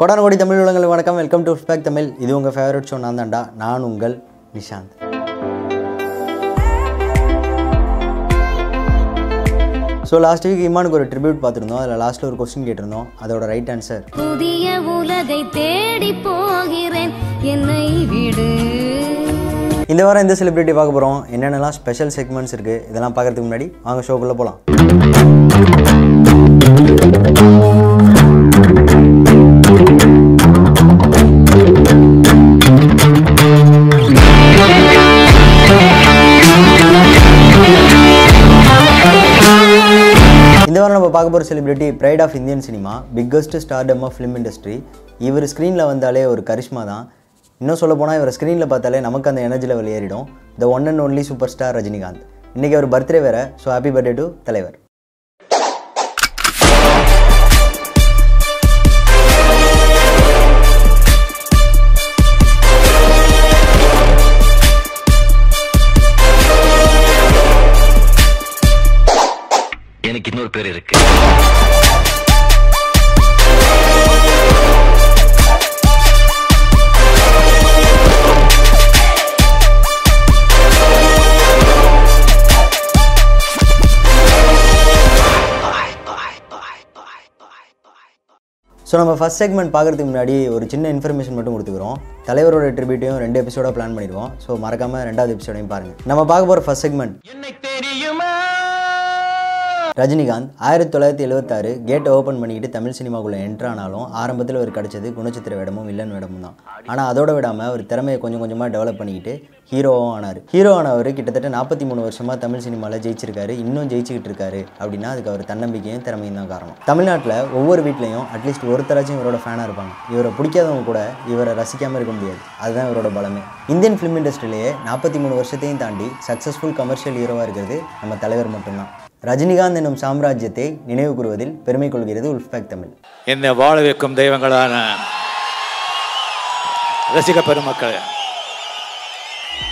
கொடான கோடி தமிழ் உலகங்களுக்கு வணக்கம். வெல்கம் டு ஸ்பேக் தமிழ் இது உங்கள் ஃபேவரட் ஷோ நான் தான்டா. நான் உங்கள் நிஷாந்த். ஸோ லாஸ்ட் வீக் இமானுக்கு ஒரு ட்ரிபியூட் பார்த்துருந்தோம். அதில் லாஸ்ட்டில் ஒரு கொஸ்டின் கேட்டிருந்தோம். அதோட ரைட் ஆன்சர் புதிய உலகை தேடி போகிறேன். என்னை விடு. இந்த வாரம் இந்த செலிபிரிட்டி பார்க்க போகிறோம் என்னென்னலாம் ஸ்பெஷல் செக்மெண்ட்ஸ் இருக்குது இதெல்லாம் பார்க்கறதுக்கு முன்னாடி வாங்க ஷோக்குள்ளே போகலாம் பார்க்க போகிற celebrity pride of Indian cinema biggest stardom of film industry இவர் ஸ்க்ரீனில் வந்தாலே ஒரு கரிஷ்மா தான். இன்னும் சொல்ல போனால் இவர் ஸ்க்ரீனில் பார்த்தாலே நமக்கு அந்த எனர்ஜி லெவல் ஏறிடும். The one and only super star Rajinikanth. இன்றைக்கி அவர் பர்த்டே வேறு ஸோ ஹாப்பி பர்த்டே டு தலைவர். பேர் இருக்கு. ஸோ நம்ம ஃபஸ்ட் செக்மெண்ட் பார்க்குறதுக்கு முன்னாடி ஒரு சின்ன இன்ஃபர்மேஷன் மட்டும் கொடுத்துக்கிறோம். தலைவரோட ட்ரிபியூட்டையும் ரெண்டு எபிசோடாக பிளான் பண்ணிடுவோம். ஸோ மறக்காமல் ரெண்டாவது எபிசோடையும் பாருங்கள் நம்ம பார்க்க போகிற ஃபர்ஸ்ட் செக்மெண்ட் என்னை தெரியுமா? ரஜினிகாந்த் ஆயிரத்தி தொள்ளாயிரத்தி எழுபத்தாறு கேட்டை ஓப்பன் பண்ணிக்கிட்டு தமிழ் சினிமாக்குள்ளே என்ட்ரானாலும் ஆரம்பத்தில் அவர் கிடச்சது குணச்சித்திர வேடமும் வில்லன் வேடமும் தான். ஆனால் அதோட விடாமல் அவர் திறமையை கொஞ்சம் கொஞ்சமாக டெவலப் பண்ணிக்கிட்டு ஹீரோவும் ஆனார். ஹீரோ ஆனவர் கிட்டத்தட்ட நாற்பத்தி மூணு வருஷமாக தமிழ் சினிமாவில் ஜெயிச்சிருக்காரு இன்னும் ஜெயிச்சுக்கிட்டு இருக்காரு அப்படின்னா அதுக்கு அவர் தன்னம்பிக்கையும் திறமையும் தான் காரணம். தமிழ்நாட்டில் ஒவ்வொரு வீட்லேயும் அட்லீஸ்ட் ஒருத்தராச்சும் இவரோட ஃபேனாக இருப்பாங்க. இவரை பிடிக்காதவங்க கூட இவரை ரசிக்காமல் இருக்க முடியாது. அதுதான் இவரோட பலமே. இந்தியன் ஃபிலிம் இண்டஸ்ட்ரியிலேயே நாற்பத்தி மூணு வருஷத்தையும் தாண்டி சக்ஸஸ்ஃபுல் கமர்ஷியல் ஹீரோவாக இருக்கிறது நம்ம தலைவர் மட்டும்தான். ரஜினிகாந்த் என்னும் சாம்ராஜ்யத்தை நினைவு கூறுவதில் பெருமை கொள்கிறது உல்ஃபேக் தமிழ். என்னை வாழ வைக்கும் தெய்வங்களான ரசிக பெருமக்கள்.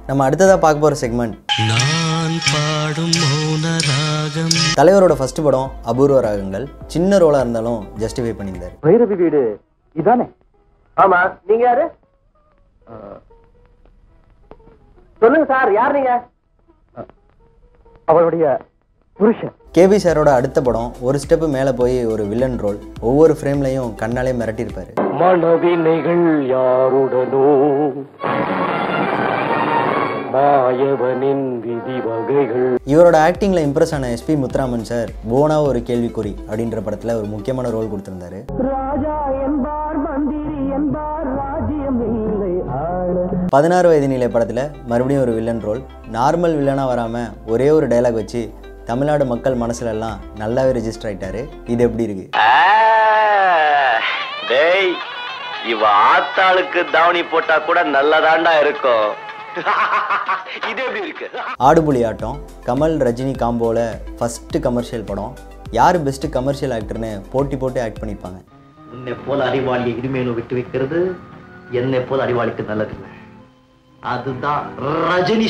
நம்ம அடுத்ததாக பார்க்க போகிற செக்மெண்ட் தலைவரோட ஃபர்ஸ்ட் படம் அபூர்வ ராகங்கள். சின்ன ரோலாக இருந்தாலும் ஜஸ்டிஃபை பண்ணியிருந்தார். பைரவி வீடு இதானே? ஆமா நீங்க யாரு? சொல்லுங்க சார் யார் நீங்க? அவளுடைய புருஷன். கேபி சாரோட அடுத்த படம் ஒரு ஸ்டெப்பு மேலே போய் ஒரு வில்லன் ரோல் ஒவ்வொரு ஃப்ரேம்லையும் கண்ணாலே மிரட்டியிருப்பாரு. மனவினைகள் யாருடனோ? மாயவனின் விதி வகைகள். இவரோட ஆக்டிங்கில் இம்ப்ரெஸ் ஆன எஸ்பி முத்துராமன் சார் போனா ஒரு கேள்விக்குறி அப்படின்ற படத்தில் ஒரு முக்கியமான ரோல் கொடுத்துருந்தாரு. ராஜா என்பார் மந்திரி என்பார் ராஜ்யம் இல்லை ஆள. பதினாறு வயது நிலை படத்தில் மறுபடியும் ஒரு வில்லன் ரோல் நார்மல் வில்லனாக வராமல் ஒரே ஒரு டைலாக் வச்சு தமிழ்நாடு மக்கள் மனசுல எல்லாம் நல்லாவே ரெஜிஸ்டர் ஆயிட்டாரு. இது எப்படி இருக்கு? டேய் இவ ஆத்தாளுக்கு தாவணி போட்டா கூட நல்லதாண்டா இருக்கும். இது எப்படி இருக்கு? ஆடுபுலி ஆட்டம் கமல் ரஜினி காம்போல ஃபஸ்ட்டு கமர்ஷியல் படம். யார் பெஸ்ட்டு கமர்ஷியல் ஆக்டர்னு போட்டி போட்டு ஆக்ட் பண்ணியிருப்பாங்க உன்னை போல அறிவாளியை இனிமேலும் விட்டு வைக்கிறது என்னை போல அறிவாளிக்கு நல்லது அதுதான் ரஜினி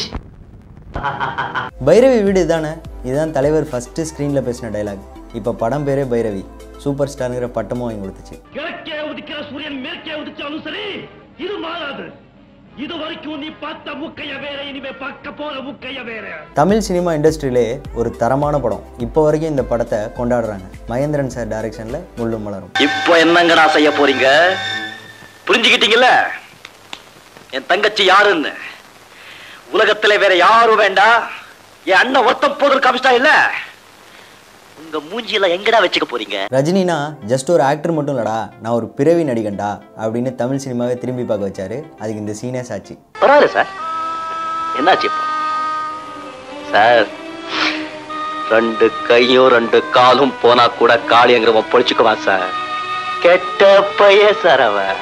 பைரவி வீடு இதுதானே இதுதான் தலைவர் ஃபஸ்ட்டு ஸ்க்ரீனில் பேசின டைலாக் இப்போ படம் பேரே பைரவி. சூப்பர் ஸ்டாருங்கிற பட்டமும் வாங்கி கொடுத்துச்சு. கிழக்கே உதிக்கிற சூரியன் மேற்கே உதிச்சாலும் சரி இது மாறாது. இது வரைக்கும் நீ பார்த்த முக்கைய வேற இனிமே பார்க்க போற முக்கைய வேற. தமிழ் சினிமா இண்டஸ்ட்ரியிலே ஒரு தரமான படம். இப்போ வரைக்கும் இந்த படத்தை கொண்டாடுறாங்க. மகேந்திரன் சார் டைரக்ஷனில் முள்ளும் மலரும். இப்போ என்னங்கடா செய்ய போறீங்க? புரிஞ்சுக்கிட்டீங்கல்ல? என் தங்கச்சி யாருன்னு? உலகத்துல வேற யாரும் வேண்டாம் என் அண்ணன் ஒருத்தம் போதும் காமிச்சிட்டா இல்ல? உங்க மூஞ்சியில எங்கடா வச்சுக்க போறீங்க? ரஜினினா ஜஸ்ட் ஒரு ஆக்டர் மட்டும் இல்லடா. நான் ஒரு பிறவி நடிகன்டா அப்படின்னு தமிழ் சினிமாவை திரும்பி பார்க்க வச்சாரு. அதுக்கு இந்த சீனே சாட்சி. பரவாயில்ல சார் என்னாச்சு சார் ரெண்டு கையும் ரெண்டு காலும் போனா கூட காளியங்கிறவன் பொழிச்சுக்குவான் சார் கெட்ட பைய சார் அவன்.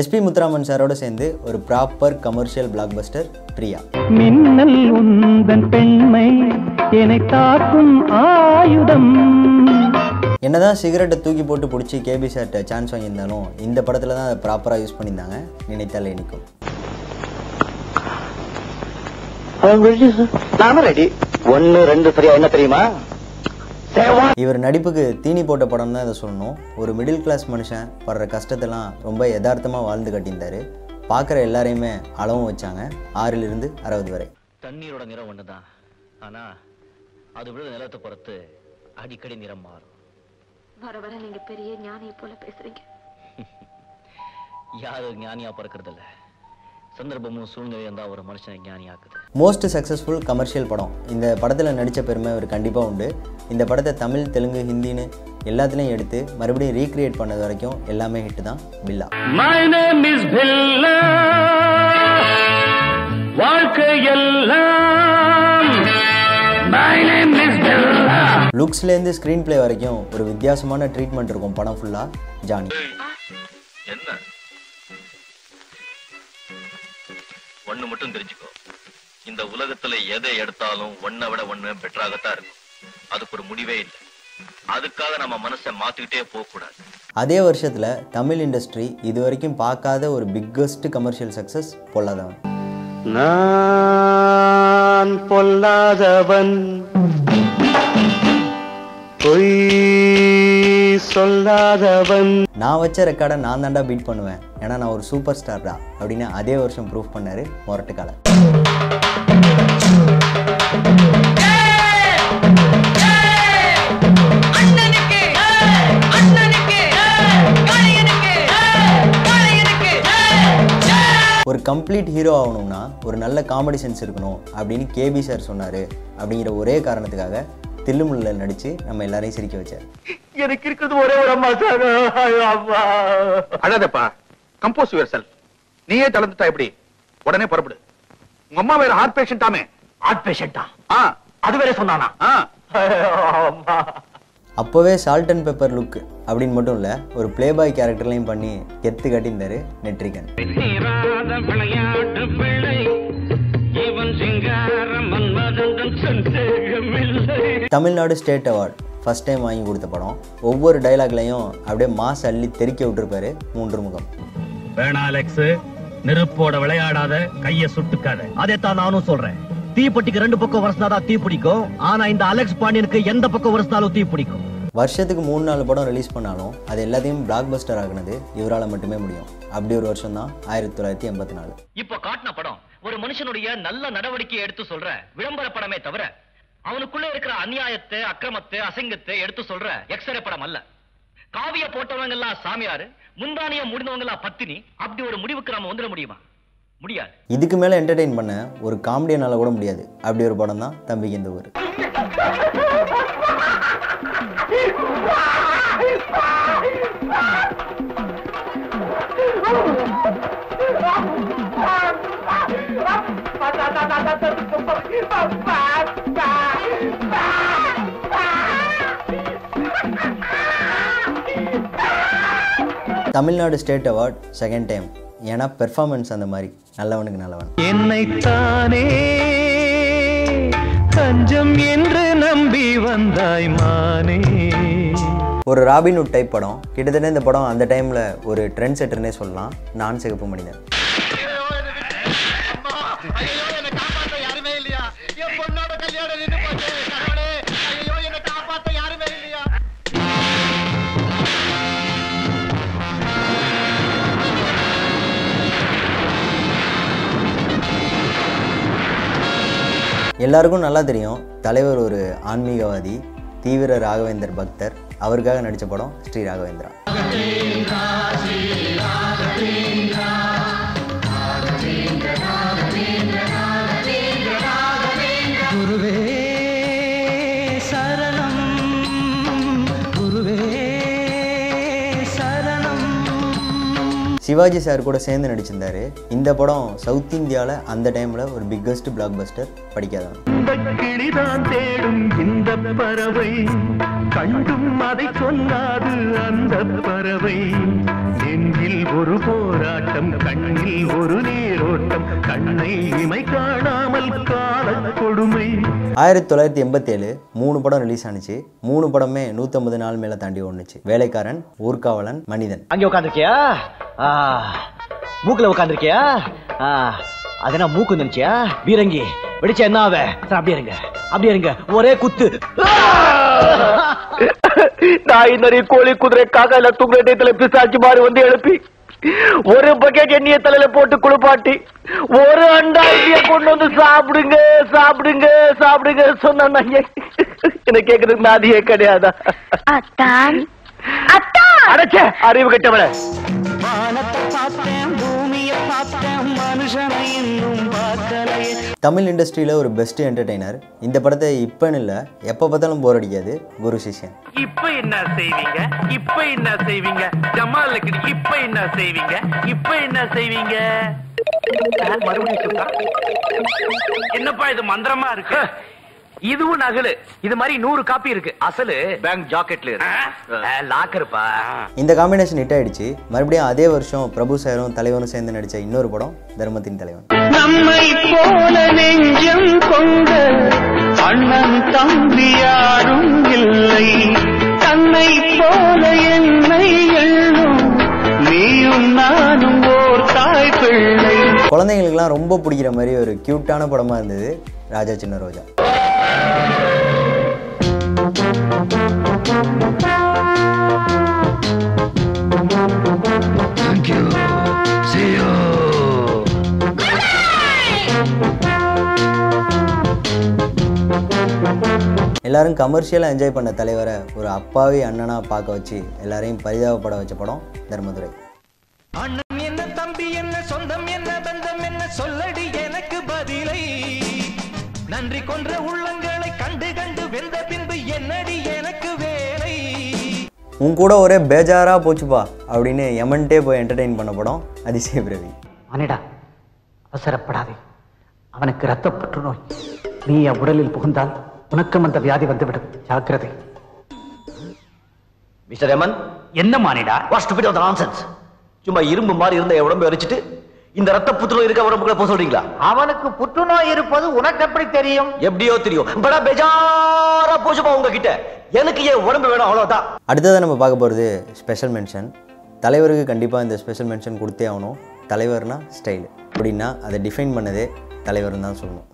எஸ்பி முத்துராமன் சாரோட சேர்ந்து ஒரு proper commercial blockbuster Priya. மின்னல் உந்தன் பெண்மை என்னை தாக்கும் ஆயுதம். என்னதான் சிகரெட்டை தூக்கி போட்டு பிடிச்சி கேபி சார்ட்ட சான்ஸ் வாங்கியிருந்தாலும் இந்த படத்தில் தான் அதை ப்ராப்பராக யூஸ் பண்ணியிருந்தாங்க. நினைத்தாலே ரெடி ஒன்னு ரெண்டு சரியா என்ன தெரியுமா? இவர் நடிப்புக்கு தீனி போட்ட படம் தான் இதை சொல்லணும். ஒரு மிடில் கிளாஸ் மனுஷன் படுற கஷ்டத்தெல்லாம் ரொம்ப யதார்த்தமாக வாழ்ந்து கட்டியிருந்தாரு. பார்க்குற எல்லாரையுமே அளவும் வச்சாங்க. ஆறிலிருந்து அறுபது வரை. தண்ணீரோட நிறம் ஒண்ணுதான். ஆனா அது விழுத நிலத்தை பொறுத்து அடிக்கடி நிறம் மாறும். வர வர நீங்க பெரிய ஞானியை போல பேசுறீங்க. யாரும் ஞானியா பிறக்கிறது இல்ல சந்தர்ப்பமும் சூழ்நிலையும் தான் ஒரு மனுஷனை ஞானியாக்குது. மோஸ்ட் சக்ஸஸ்ஃபுல் கமர்ஷியல் படம். இந்த படத்தில் நடித்த பெருமை அவர் கண்டிப்பாக உண்டு. இந்த படத்தை தமிழ் தெலுங்கு ஹிந்தின்னு எல்லாத்துலேயும் எடுத்து மறுபடியும் ரீக்ரியேட் பண்ணது வரைக்கும் எல்லாமே ஹிட் தான். பில்லா My name is Billa. வாழ்க்கை எல்லாம் My name is Billa. லுக்ஸ்லேருந்து ஸ்க்ரீன் ப்ளே வரைக்கும் ஒரு வித்தியாசமான ட்ரீட்மெண்ட் இருக்கும் படம் ஃபுல்லாக ஜானி என்ன? ஒண்ணு மட்டும் தெரிஞ்சுக்கோ. இந்த உலகத்துல எதை எடுத்தாலும் ஒன்னை விட ஒண்ணு பெட்டராகத்தான் இருக்கும். அதுக்கு ஒரு முடிவே இல்லை. அதுக்காக நம்ம மனசை மாத்திக்கிட்டே போக கூடாது அதே வருஷத்தில் தமிழ் இண்டஸ்ட்ரி இது வரைக்கும் பார்க்காத ஒரு பிக்கஸ்ட் கமர்ஷியல் சக்ஸஸ் பொல்லாதவன். நான் பொல்லாதவன். பொய் சொல்லாதவன். நான் வச்ச ரெக்கார்டை நான் தாண்டா பீட் பண்ணுவேன். ஏன்னா நான் ஒரு சூப்பர் ஸ்டார்டா அப்படின்னு அதே வருஷம் ப்ரூஃப் பண்ணார் மொரட்டுக்கால ஒரு கம்ப்ளீட் ஹீரோ ஆகணும்னா ஒரு நல்ல காமெடி சென்ஸ் இருக்கணும் அப்படின்னு கேபி சார் சொன்னார். அப்படிங்கிற ஒரே காரணத்துக்காக தில்லுமுல்ல நடித்து நம்ம எல்லாரையும் சிரிக்க வச்சார். எனக்கு இருக்குது ஒரே ஒரு அம்மா சார். அம்மா. அழாதப்பா கம்போஸ் யுவர் செல்ஃப் நீயே தளர்ந்துட்டா எப்படி? உடனே புறப்படு. உங்க அம்மா வேற ஹார்ட் பேஷண்டாமே ஹார்ட் பேஷண்டா ஆ? அது வேற சொன்னானா? ஆ. அம்மா. அப்போவே சால்ட் அண்ட் பெப்பர் லுக் அப்படின்னு மட்டும் இல்லை ஒரு ப்ளேபாய் கேரக்டர்லையும் பண்ணி கெத்து காட்டியிருந்தாரு Netrikann Tamil Nadu state award first time வாங்கி கொடுத்த படம். ஒவ்வொரு டைலாக்லையும் அப்படியே மாஸ் அள்ளி தெறிக்க விட்டுருப்பாரு மூன்று முகம் வேணா அலெக்ஸ் நெருப்போட விளையாடாத கைய சுட்டுக்காத. அதைத்தான் நானும் சொல்றேன். தீப்பெட்டிக்கு ரெண்டு பக்கம் வரசினாதான் தீ பிடிக்கும். ஆனா இந்த அலெக்ஸ் பாண்டியனுக்கு எந்த பக்கம் வரசினாலும் தீ பிடிக்கும். வருஷத்துக்கு மூணு நாலு படம் ரிலீஸ் பண்ணாலும் அது எல்லாத்தையும் பிளாக் பஸ்டர் ஆகுனது இவரால் மட்டுமே முடியும். அப்படி ஒரு வருஷம் தான் ஆயிரத்தி தொள்ளாயிரத்தி எண்பத்தி நாலு. இப்ப காட்டின படம் ஒரு மனுஷனுடைய நல்ல நடவடிக்கையை எடுத்து சொல்ற விளம்பர படமே தவிர அவனுக்குள்ள இருக்கிற அநியாயத்தை அக்கிரமத்தை அசிங்கத்தை எடுத்து சொல்ற எக்ஸ்ரே படம் அல்ல. காவிய போட்டவங்க எல்லாம் சாமியாரு முந்தானிய முடிந்தவங்க எல்லாம் பத்தினி அப்படி ஒரு முடிவுக்கு நாம வந்துட முடியுமா? முடியாது. இதுக்கு மேலே என்டர்டெயின் பண்ண ஒரு காமெடியனால கூட முடியாது. அப்படி ஒரு படம் தான் தம்பிக்கு இந்த ஊர். Tamil Nadu state award second time ஏன்னா பெர்ஃபார்மன்ஸ் அந்த மாதிரி. நல்லவனுக்கு நல்லவன். என்னைத்தானே தஞ்சம் என்று நம்பி வந்தாய் மானே. ஒரு ராபின்வுட் டைப் படம். கிட்டத்தட்ட இந்த படம் அந்த டைமில் ஒரு ட்ரெண்ட் செட்டர்னே சொல்லலாம். நான் சிகப்பு மனிதன். எல்லாருக்கும் நல்லா தெரியும். தலைவர் ஒரு ஆன்மீகவாதி தீவிர ராகவேந்தர் பக்தர். அவருக்காக நடித்த படம் ஸ்ரீ ராகவேந்திரா. சிவாஜி சார் கூட சேர்ந்து நடிச்சிருந்தாரு. இந்த படம் சவுத் இந்தியாவில் அந்த டைமில் ஒரு பிக்கஸ்ட் பிளாக் பஸ்டர் படிக்காதான் இந்த கிளிதான் இந்த பறவை. கண்டும் அதை அந்த பறவை. நெஞ்சில் ஒரு போராட்டம் கண்ணில் ஒரு நீரோட்டம். கண்ணை இமை காணாமல் கால கொடுமை. ஆயிரத்தி தொள்ளாயிரத்தி எண்பத்தேழு மூணு படம் ரிலீஸ் ஆனுச்சு. மூணு படமே நூற்றம்பது நாள் மேலே தாண்டி ஓடுனுச்சு. வேலைக்காரன் ஊர்காவலன் மனிதன். அங்கே உட்காந்துருக்கியா மூக்குல உட்காந்துருக்கியா அது என்ன மூக்கு நினைச்சியா பீரங்கி வெடிச்சா என்ன ஆவ? அப்படியே இருங்க. அப்படியே இருங்க. ஒரே குத்து. நாய் நரி கோழி குதிரை காக்கா எல்லாம் தூங்குற டயத்துல பிசாச்சு மாதிரி வந்து எழுப்பி. ஒரு பக்கெட் எண்ணெய தலையில போட்டு குளிப்பாட்டி ஒரு அண்டா இட்லிய கொண்டு வந்து சாப்பிடுங்க சாப்பிடுங்க சாப்பிடுங்க சொன்னா என்ன கேக்குறதுக்கு நாதியே கிடையாதா? அத்தான். அடைச்சே அறிவு கட்டவள. தமிழ் இண்டஸ்ட்ரியில் ஒரு பெஸ்ட் என்டர்டெய்னர் இந்த படத்தை இப்போன்னு இல்லை எப்போ பார்த்தாலும் போர் அடிக்காது குரு சிஷ்யன். இப்ப என்ன செய்வீங்க? இப்ப என்ன செய்வீங்க? ஜமால் இப்ப என்ன செய்வீங்க? இப்ப என்ன செய்வீங்க. என்னப்பா இது மந்திரமா இருக்கு? இதுவும் நகலு. இது மாதிரி நூறு காப்பி இருக்கு. அசலு. பேங்க் ஜாக்கெட்ல லாக்கருப்பா இந்த காம்பினேஷன் ஹிட் ஆயிடுச்சு. மறுபடியும் அதே வருஷம் பிரபு சாரும் தலைவரும் சேர்ந்து நடித்த இன்னொரு படம் தர்மத்தின் தலைவன். நம்மை போல நெஞ்சம் கொண்ட அண்ணன் தம்பி யாரும் இல்லை. தன்னை போல என்னை எண்ணும் நீயும் நானும் ஓர் தாய் பிள்ளை குழந்தைங்களுக்குலாம் ரொம்ப பிடிக்கிற மாதிரி ஒரு க்யூட்டான படமாக இருந்தது. ராஜா சின்ன ரோஜா. எல்லாரும் கமர்ஷியலாக என்ஜாய் பண்ண தலைவரை ஒரு அப்பாவி அண்ணனாக பார்க்க வச்சு எல்லாரையும் பரிதாபப்பட வச்ச படம் தர்மதுரை. அண்ணன் என்ன தம்பி என்ன சொந்தம் என்ன பந்தம் என்ன சொல்லடி நன்றி கொன்ற உள்ளங்களை கண்டு கண்டு வெந்த பின்பு என்னடி எனக்கு வேலை? உன் கூட ஒரே பேஜாரா போச்சுப்பா அப்படின்னு எமன்ட்டே போய் என்டர்டெயின் பண்ண படம் அதிசய பிறவி அனிடா அவசரப்படாதே. அவனுக்கு ரத்த புற்றுநோய். நீ உடலில் புகுந்தால் உனக்கும் அந்த வியாதி வந்துவிடும். ஜாக்கிரதை. மிஸ்டர் ரெமன் என்ன மானிடா வாட் ஸ்டூபிட் ஆஃப் நான்சென்ஸ் சும்மா இரும்பு மாதிரி இருந்த என் உடம்பை வச்சுட்டு இந்த ரத்த புற்றுநோய் இருக்க உடம்புக்குள்ள போக சொல்றீங்களா? அவனுக்கு புற்றுநோய் இருப்பது உனக்கு எப்படி தெரியும்? எப்படியோ தெரியும். படா பேஜாரா போச்சுப்பா உங்ககிட்ட. எனக்கு என் உடம்பு வேணும் அவ்வளவுதான். அடுத்ததாக நம்ம பார்க்க போகிறது ஸ்பெஷல் மென்ஷன் தலைவருக்கு கண்டிப்பாக இந்த ஸ்பெஷல் மென்ஷன் கொடுத்தே ஆகணும். தலைவர்னா ஸ்டைல் அப்படின்னா அதை டிஃபைன் பண்ணதே தலைவர்னு தான் சொல்லணும்.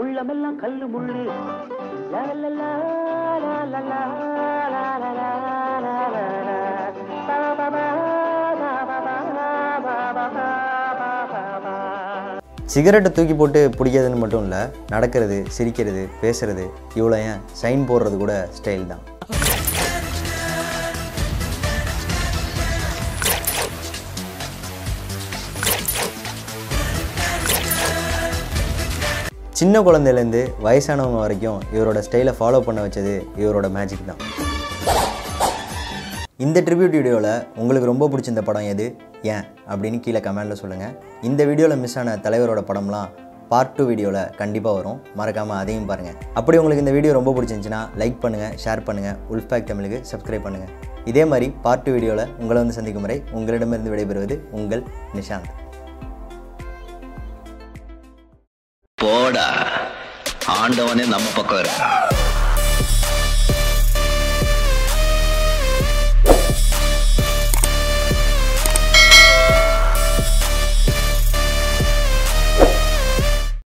உள்ளமெல்லாம் கல்லு முள்ளு. சிகரெட்டை தூக்கி போட்டு பிடிக்கிறதுன்னு மட்டும் இல்லை நடக்கிறது சிரிக்கிறது பேசுறது இவ்வளோ ஏன்? சைன் போடுறது கூட ஸ்டைல் தான். சின்ன குழந்தையிலேருந்து வயசானவங்க வரைக்கும் இவரோட ஸ்டைலை ஃபாலோ பண்ண வச்சது இவரோட மேஜிக் தான். இந்த ட்ரிபியூட் வீடியோவில் உங்களுக்கு ரொம்ப பிடிச்ச இந்த படம் எது? ஏன்? அப்படின்னு கீழே கமெண்டில் சொல்லுங்கள் இந்த வீடியோவில் மிஸ் ஆன தலைவரோட படம்லாம் பார்ட் டூ வீடியோவில் கண்டிப்பாக வரும். மறக்காமல் அதையும் பாருங்கள் அப்படி உங்களுக்கு இந்த வீடியோ ரொம்ப பிடிச்சிருந்துச்சின்னா லைக் பண்ணுங்கள் ஷேர் பண்ணுங்கள் உல்ஃபேக் தமிழுக்கு சப்ஸ்கிரைப் பண்ணுங்கள் இதே மாதிரி பார்ட் டூ வீடியோவில் உங்களை வந்து சந்திக்கும் முறை உங்களிடமிருந்து விடைபெறுவது உங்கள் நிஷாந்த். போடா. ஆண்டவனே நம்ம பக்கம் இருக்கான்